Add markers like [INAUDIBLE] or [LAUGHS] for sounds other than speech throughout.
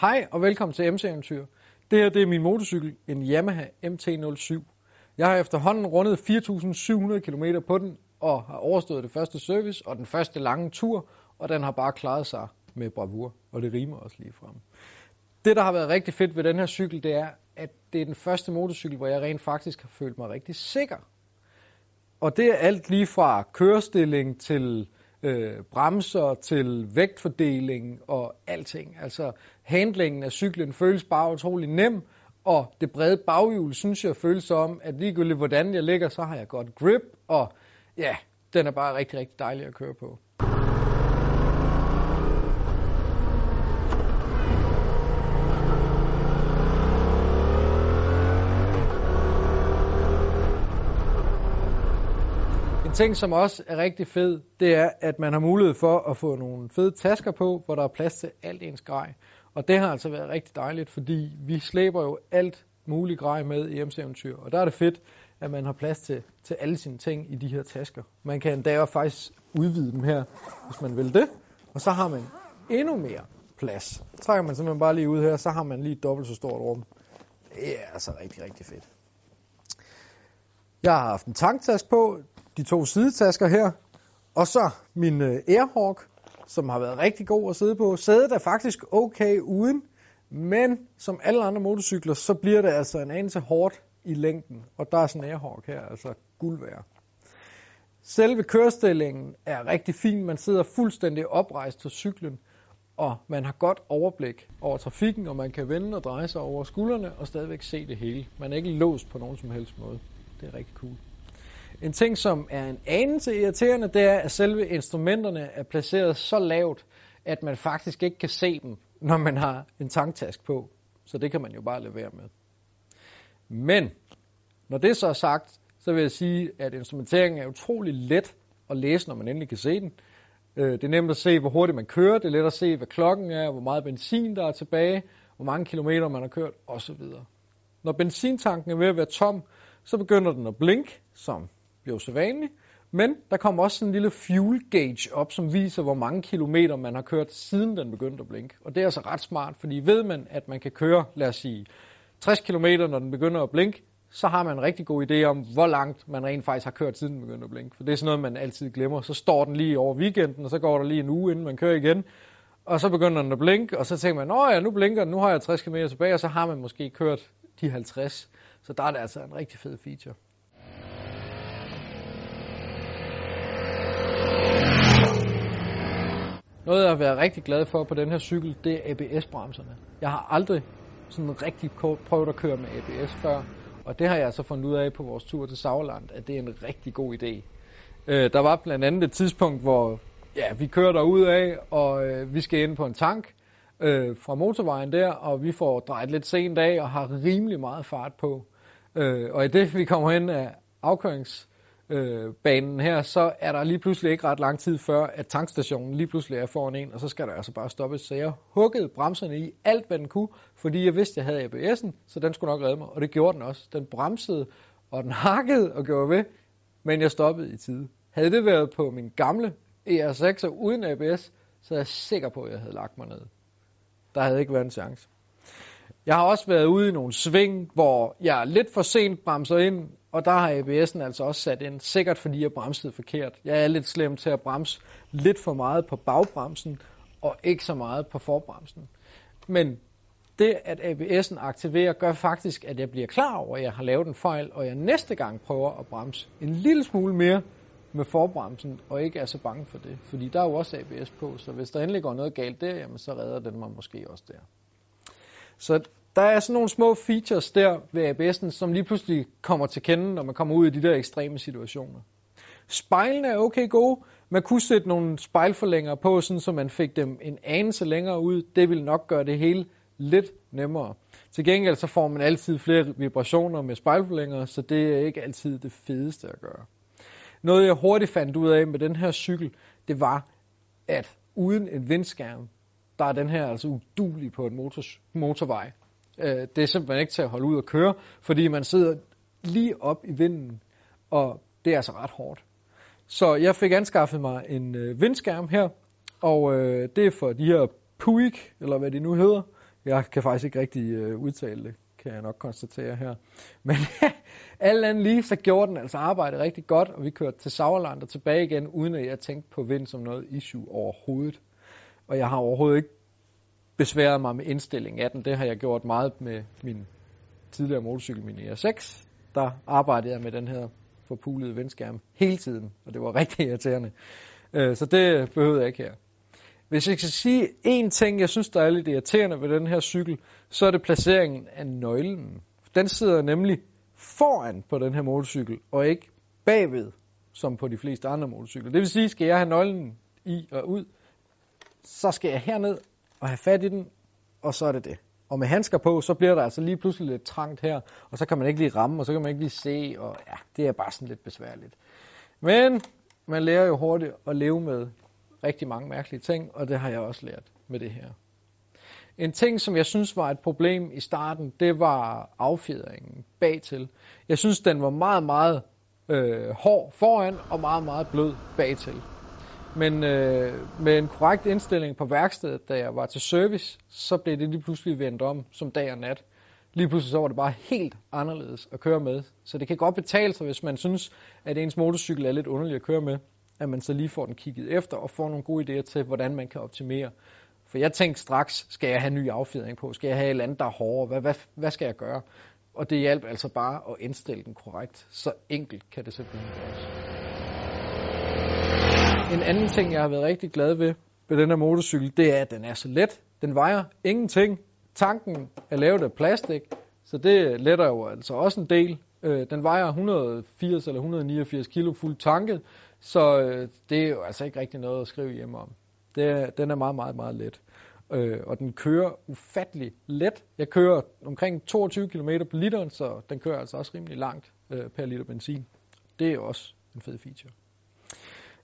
Hej og velkommen til MC Eventyr. Det her det er min motorcykel, en Yamaha MT-07. Jeg har efterhånden rundet 4.700 km på den og har overstået det første service og den første lange tur, og den har bare klaret sig med bravur, og det rimer også lige frem. Det, der har været rigtig fedt ved den her cykel, det er, at det er den første motorcykel, hvor jeg rent faktisk har følt mig rigtig sikker. Og det er alt lige fra kørestilling til øh, bremser til vægtfordeling og alting. Altså handlingen af cyklen føles bare utrolig nem, og det brede baghjul synes jeg føles som, at ligegyldigt hvordan jeg ligger, så har jeg godt grip, og ja, den er bare rigtig, rigtig dejlig at køre på. Ting, som også er rigtig fed, det er, at man har mulighed for at få nogle fede tasker på, hvor der er plads til alt ens grej. Og det har altså været rigtig dejligt, fordi vi slæber jo alt muligt grej med i MC-eventyr. Og der er det fedt, at man har plads til, til alle sine ting i de her tasker. Man kan endda faktisk udvide dem her, hvis man vil det. Og så har man endnu mere plads. Så trækker man simpelthen bare lige ud her, så har man lige et dobbelt så stort rum. Det er altså rigtig, rigtig fedt. Jeg har haft en tanktask på, de to sidetasker her, og så min øh, Airhawk, som har været rigtig god at sidde på. Sædet er faktisk okay uden, men som alle andre motorcykler, så bliver det altså en anelse hårdt i længden, og der er sådan en Airhawk her, altså guld værd. Selve kørestillingen er rigtig fin. Man sidder fuldstændig oprejst på cyklen, og man har godt overblik over trafikken, og man kan vende og dreje sig over skuldrene og stadigvæk se det hele. Man er ikke låst på nogen som helst måde. Det er rigtig cool. En ting, som er en anelse irriterende, det er, at selve instrumenterne er placeret så lavt, at man faktisk ikke kan se dem, når man har en tanktask på. Så det kan man jo bare levere med. Men, når det så er sagt, så vil jeg sige, at instrumenteringen er utrolig let at læse, når man endelig kan se den. Øh, det er nemt at se, hvor hurtigt man kører. Det er let at se, hvad klokken er, hvor meget benzin der er tilbage, hvor mange kilometer man har kørt osv. Når benzintanken er ved at være tom, så begynder den at blinke, som bliver så vanlig. Men der kommer også sådan en lille fuel gauge op, som viser, hvor mange kilometer man har kørt, siden den begyndte at blinke. Og det er altså ret smart, fordi ved man, at man kan køre, lad os sige, 60 km, når den begynder at blinke, så har man en rigtig god idé om, hvor langt man rent faktisk har kørt, siden den begyndte at blinke. For det er sådan noget, man altid glemmer. Så står den lige over weekenden, og så går der lige en uge, inden man kører igen. Og så begynder den at blinke, og så tænker man, at ja, nu blinker den, nu har jeg 60 km tilbage, og så har man måske kørt de 50. Så der er det altså en rigtig fed feature. Noget, jeg har været rigtig glad for på den her cykel, det er ABS-bremserne. Jeg har aldrig sådan rigtig prøvet at køre med ABS før, og det har jeg så fundet ud af på vores tur til Sauerland, at det er en rigtig god idé. Øh, der var blandt andet et tidspunkt, hvor ja, vi kører derud af, og øh, vi skal ind på en tank øh, fra motorvejen der, og vi får drejet lidt sent af og har rimelig meget fart på. Øh, og i det, vi kommer hen af afkørings øh, banen her, så er der lige pludselig ikke ret lang tid før, at tankstationen lige pludselig er foran en, og så skal der altså bare stoppes. Så jeg huggede bremserne i alt, hvad den kunne, fordi jeg vidste, at jeg havde ABS'en, så den skulle nok redde mig, og det gjorde den også. Den bremsede, og den hakkede og gjorde ved, men jeg stoppede i tide. Havde det været på min gamle ER6 uden ABS, så er jeg sikker på, at jeg havde lagt mig ned. Der havde ikke været en chance. Jeg har også været ude i nogle sving, hvor jeg lidt for sent bremser ind, og der har ABS'en altså også sat ind, sikkert fordi jeg bremsede forkert. Jeg er lidt slem til at bremse lidt for meget på bagbremsen, og ikke så meget på forbremsen. Men det, at ABS'en aktiverer, gør faktisk, at jeg bliver klar over, at jeg har lavet en fejl, og jeg næste gang prøver at bremse en lille smule mere med forbremsen, og ikke er så bange for det. Fordi der er jo også ABS på, så hvis der endelig går noget galt der, jamen så redder den mig måske også der. Så der er sådan nogle små features der ved ABS'en, som lige pludselig kommer til kende, når man kommer ud i de der ekstreme situationer. Spejlene er okay gode. Man kunne sætte nogle spejlforlængere på, sådan så man fik dem en anelse længere ud. Det vil nok gøre det hele lidt nemmere. Til gengæld så får man altid flere vibrationer med spejlforlængere, så det er ikke altid det fedeste at gøre. Noget jeg hurtigt fandt ud af med den her cykel, det var, at uden en vindskærm, der er den her altså udulig på en motor, motorvej. Øh, det er simpelthen ikke til at holde ud og køre, fordi man sidder lige op i vinden, og det er altså ret hårdt. Så jeg fik anskaffet mig en øh, vindskærm her, og øh, det er for de her Puig, eller hvad de nu hedder. Jeg kan faktisk ikke rigtig øh, udtale det, kan jeg nok konstatere her. [LAUGHS] Men alt andet lige, så gjorde den altså arbejdet rigtig godt, og vi kørte til Sauerland og tilbage igen, uden at jeg tænkte på vind som noget issue overhovedet. Og jeg har overhovedet ikke besværet mig med indstillingen af den. Det har jeg gjort meget med min tidligere motorcykel, min ER6. Der arbejdede jeg med den her forpulede vindskærm hele tiden, og det var [LAUGHS] rigtig irriterende. Øh, så det behøvede jeg ikke her. Hvis jeg skal sige én ting, jeg synes, der er lidt irriterende ved den her cykel, så er det placeringen af nøglen. Den sidder nemlig foran på den her motorcykel, og ikke bagved, som på de fleste andre motorcykler. Det vil sige, skal jeg have nøglen i og ud, så skal jeg herned og have fat i den, og så er det det. Og med handsker på, så bliver der altså lige pludselig lidt trangt her, og så kan man ikke lige ramme, og så kan man ikke lige se, og ja, det er bare sådan lidt besværligt. Men man lærer jo hurtigt at leve med rigtig mange mærkelige ting, og det har jeg også lært med det her. En ting, som jeg synes var et problem i starten, det var affjedringen bagtil. Jeg synes, den var meget, meget øh, hård foran og meget, meget blød bagtil. Men øh, med en korrekt indstilling på værkstedet, da jeg var til service, så blev det lige pludselig vendt om som dag og nat. Lige pludselig så var det bare helt anderledes at køre med. Så det kan godt betale sig, hvis man synes, at ens motorcykel er lidt underlig at køre med, at man så lige får den kigget efter og får nogle gode idéer til, hvordan man kan optimere. For jeg tænkte straks, skal jeg have ny affjedring på? Skal jeg have et eller andet, der er hårdere? Hvad, hvad, hvad skal jeg gøre? Og det hjalp altså bare at indstille den korrekt. Så enkelt kan det simpelthen gøres. En anden ting, jeg har været rigtig glad ved ved den her motorcykel, det er, at den er så let. Den vejer ingenting. Tanken er lavet af plastik, så det letter jo altså også en del. Øh, den vejer 180 eller 189 kilo fuldt tanket, så øh, det er jo altså ikke rigtig noget at skrive hjemme om. Det er, den er meget, meget, meget let. Øh, og den kører ufattelig let. Jeg kører omkring 22 km på literen, så den kører altså også rimelig langt øh, per liter benzin. Det er også en fed feature.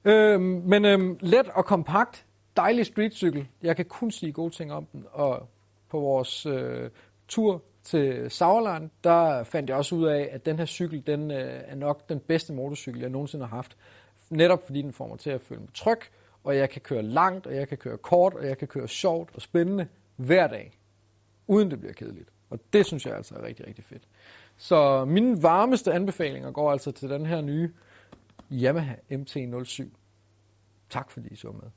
Øh, men øh, let og kompakt, dejlig streetcykel. Jeg kan kun sige gode ting om den. Og på vores øh, tur til Sauerland, der fandt jeg også ud af, at den her cykel, den øh, er nok den bedste motorcykel, jeg nogensinde har haft. Netop fordi den får mig til at føle mig tryg, og jeg kan køre langt, og jeg kan køre kort, og jeg kan køre sjovt og spændende hver dag, uden det bliver kedeligt. Og det synes jeg altså er rigtig, rigtig fedt. Så mine varmeste anbefalinger går altså til den her nye Yamaha MT-07. Tak fordi I så med.